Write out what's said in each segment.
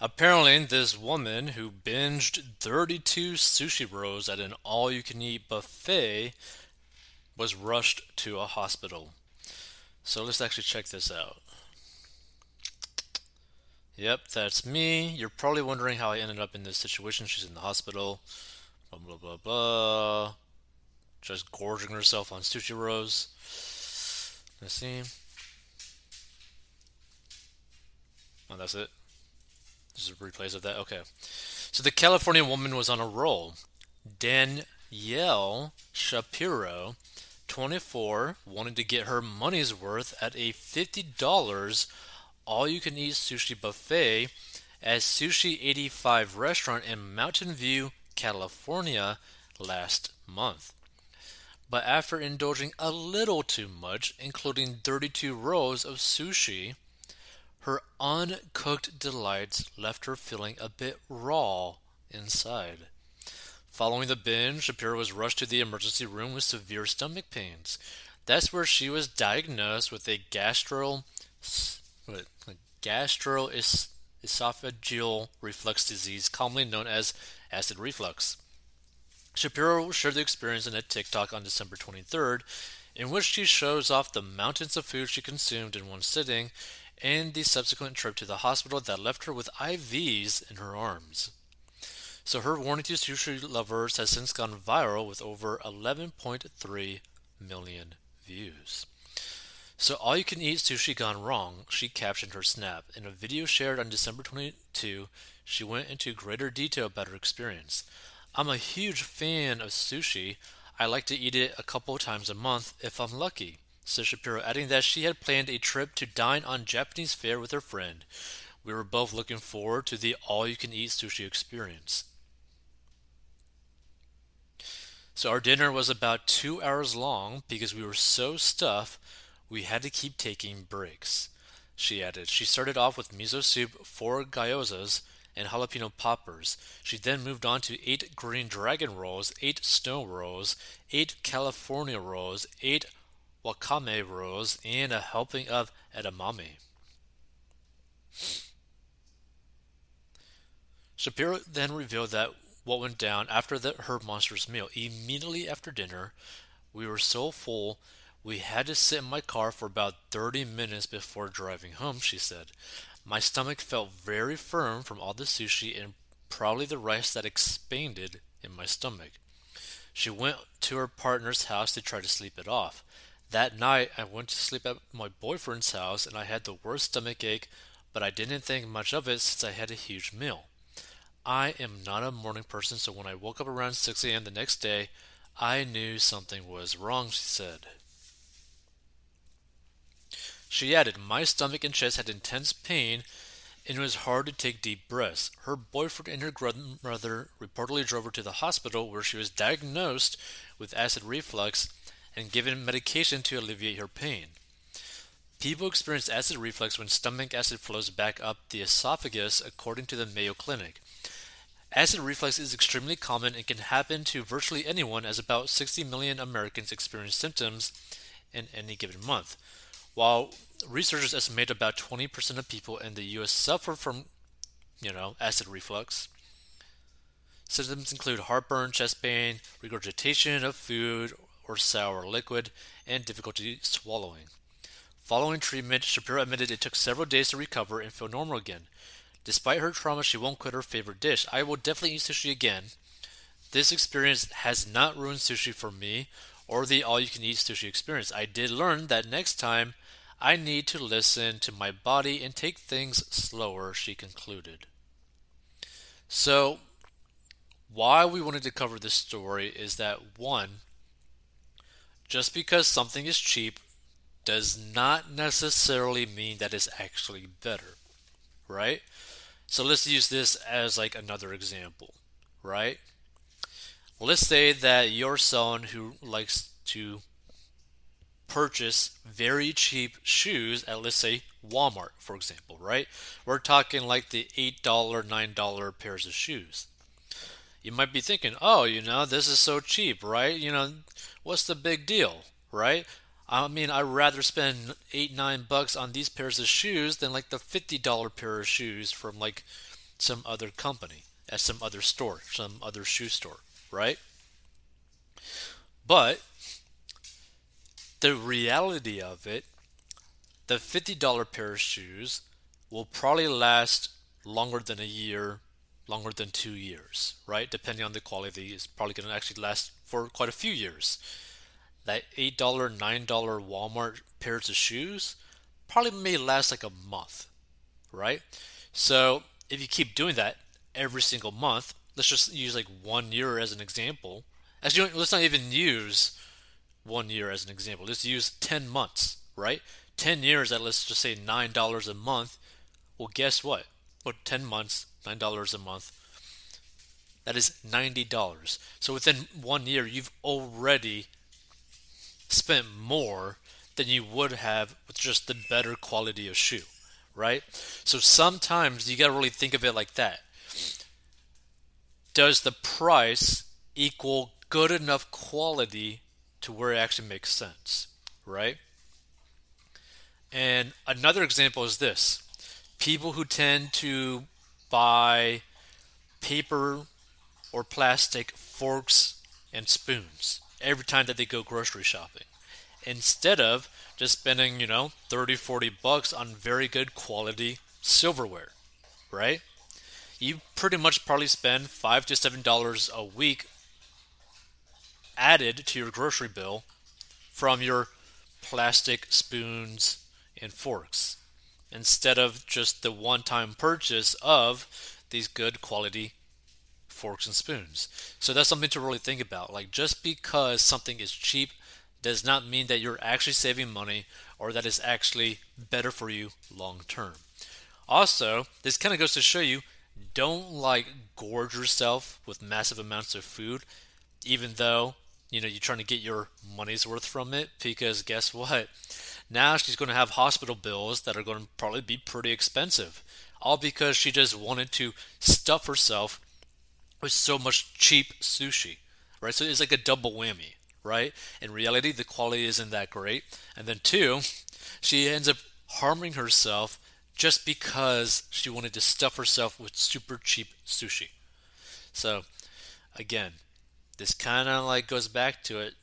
Apparently, this woman who binged 32 sushi rolls at an all you can eat buffet was rushed to a hospital. So let's actually check this out. Yep, that's me. You're probably wondering how I ended up in this situation. She's in the hospital. Blah, blah, blah, blah. Just gorging herself on sushi rolls. Let's see. Oh, that's it. Replays of that. Okay. So the California woman was on a roll. Danielle Shapiro, 24, wanted to get her money's worth at a $50 all you can eat sushi buffet at Sushi 85 restaurant in Mountain View, California last month. But after indulging a little too much, including 32 rows of sushi, her uncooked delights left her feeling a bit raw inside. Following the binge, Shapiro was rushed to the emergency room with severe stomach pains. That's where she was diagnosed with a gastro gastroesophageal reflux disease, commonly known as acid reflux. Shapiro shared the experience in a TikTok on December 23rd, in which she shows off the mountains of food she consumed in one sitting and the subsequent trip to the hospital that left her with IVs in her arms. So her warning to sushi lovers has since gone viral with over 11.3 million views. So all you can eat sushi gone wrong, she captioned her snap. In a video shared on December 22, she went into greater detail about her experience. I'm a huge fan of sushi. I like to eat it a couple times a month if I'm lucky said Shapiro, adding that she had planned a trip to dine on Japanese fare with her friend. We were both looking forward to the all you can eat sushi experience. So our dinner was about two hours long because we were so stuffed we had to keep taking breaks. She added. She started off with miso soup, four gyozas, and jalapeno poppers. She then moved on to eight green dragon rolls, eight snow rolls, eight California rolls, eight wakame rolls, and a helping of edamame. Shapiro then revealed that what went down after the, her monstrous meal. Immediately after dinner, we were so full we had to sit in my car for about 30 minutes before driving home, she said. My stomach felt very firm from all the sushi and probably the rice that expanded in my stomach. She went to her partner's house to try to sleep it off. That night, I went to sleep at my boyfriend's house and I had the worst stomach ache, but I didn't think much of it since I had a huge meal. I am not a morning person, so when I woke up around 6 a.m. the next day, I knew something was wrong, she said. She added, My stomach and chest had intense pain and it was hard to take deep breaths. Her boyfriend and her grandmother reportedly drove her to the hospital where she was diagnosed with acid reflux and given medication to alleviate her pain. People experience acid reflux when stomach acid flows back up the esophagus, according to the Mayo Clinic. Acid reflux is extremely common and can happen to virtually anyone, as about 60 million Americans experience symptoms in any given month. While researchers estimate about 20% of people in the US suffer from, you know, acid reflux, symptoms include heartburn, chest pain, regurgitation of food or sour liquid, and difficulty swallowing. Following treatment, Shapiro admitted it took several days to recover and feel normal again. Despite her trauma, she won't quit her favorite dish. I will definitely eat sushi again. This experience has not ruined sushi for me or the all you can eat sushi experience. I did learn that next time I need to listen to my body and take things slower, she concluded. So, why we wanted to cover this story is that one, just because something is cheap does not necessarily mean that it's actually better, right? So let's use this as like another example, right? Let's say that you're someone who likes to purchase very cheap shoes at let's say Walmart, for example, right? We're talking like the $8, $9 pairs of shoes. You might be thinking, oh, you know, this is so cheap, right? You know, what's the big deal, right? I mean, I'd rather spend eight, nine bucks on these pairs of shoes than like the fifty dollar pair of shoes from like, some other company, at some other store, some other shoe store, right? But the reality of it, the $50 pair of shoes will probably last longer than a year, longer than two years, right? Depending on the quality, it's probably going to actually last for quite a few years. That $8, $9 Walmart pairs of shoes probably may last like a month, right? So if you keep doing that every single month, let's just use like one year as an example. Actually, let's not even use one year as an example. Let's use 10 months, right? 10 years at let's just say $9 a month. Well, guess what? Well, 10 months, $9 a month. That is $90. So within one year, you've already spent more than you would have with just the better quality of shoe, right? So sometimes you got to really think of it like that. Does the price equal good enough quality to where it actually makes sense, right? And another example is this people who tend to buy paper or plastic forks and spoons every time that they go grocery shopping instead of just spending, you know, 30, 40 bucks on very good quality silverware, right? You pretty much probably spend 5 to 7 dollars a week added to your grocery bill from your plastic spoons and forks instead of just the one time purchase of these good quality forks and spoons. So that's something to really think about. Like, just because something is cheap does not mean that you're actually saving money or that it's actually better for you long term. Also, this kind of goes to show you don't like gorge yourself with massive amounts of food, even though you know you're trying to get your money's worth from it because guess what now she's going to have hospital bills that are going to probably be pretty expensive all because she just wanted to stuff herself with so much cheap sushi right? So it's like a double whammy right? In reality the quality isn't that great. And then two she ends up harming herself just because she wanted to stuff herself with super cheap sushi. So again this kind of like goes back to it.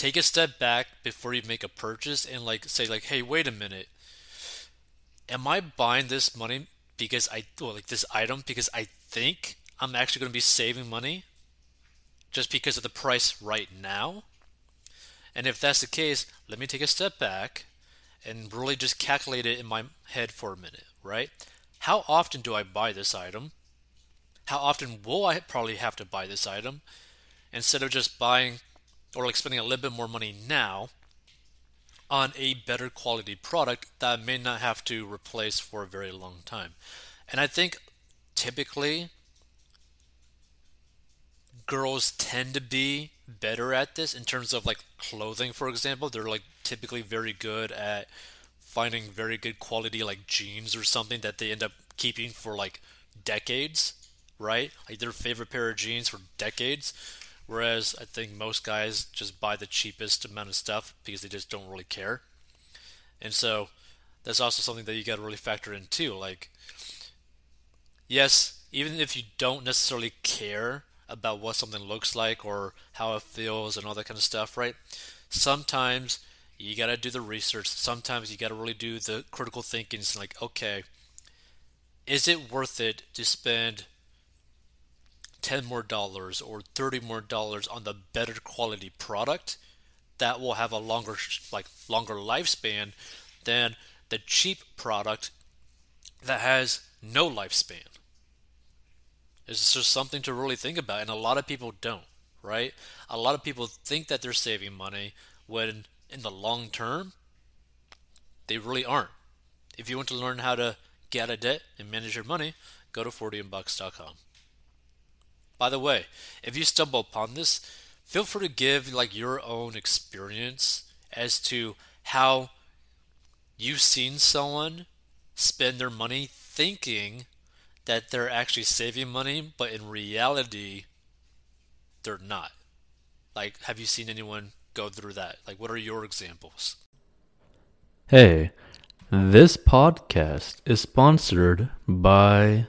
Take a step back before you make a purchase and like say like, hey, wait a minute. Am I buying this money because I well, like this item because I think I'm actually going to be saving money just because of the price right now? And if that's the case, let me take a step back and really just calculate it in my head for a minute, right? How often do I buy this item? how often will I probably have to buy this item instead of just buying or like spending a little bit more money now on a better quality product that I may not have to replace for a very long time. And I think typically girls tend to be better at this in terms of like clothing for example they're like typically very good at finding very good quality like jeans or something that they end up keeping for like decades right? Like their favorite pair of jeans for decades. Whereas I think most guys just buy the cheapest amount of stuff because they just don't really care. And so that's also something that you got to really factor in too. Like, yes, even if you don't necessarily care about what something looks like or how it feels and all that kind of stuff, right? Sometimes you got to do the research. Sometimes you got to really do the critical thinking. It's like, okay, is it worth it to spend 10 more dollars or 30 more dollars on the better quality product that will have a longer like longer lifespan than the cheap product that has no lifespan. It's just something to really think about and a lot of people don't right? A lot of people think that they're saving money when in the long term they really aren't. If you want to learn how to get out of debt and manage your money go to 40inbucks.com by the way, if you stumble upon this, feel free to give like your own experience as to how you've seen someone spend their money thinking that they're actually saving money, but in reality, they're not. Like, have you seen anyone go through that? Like, what are your examples? Hey, this podcast is sponsored by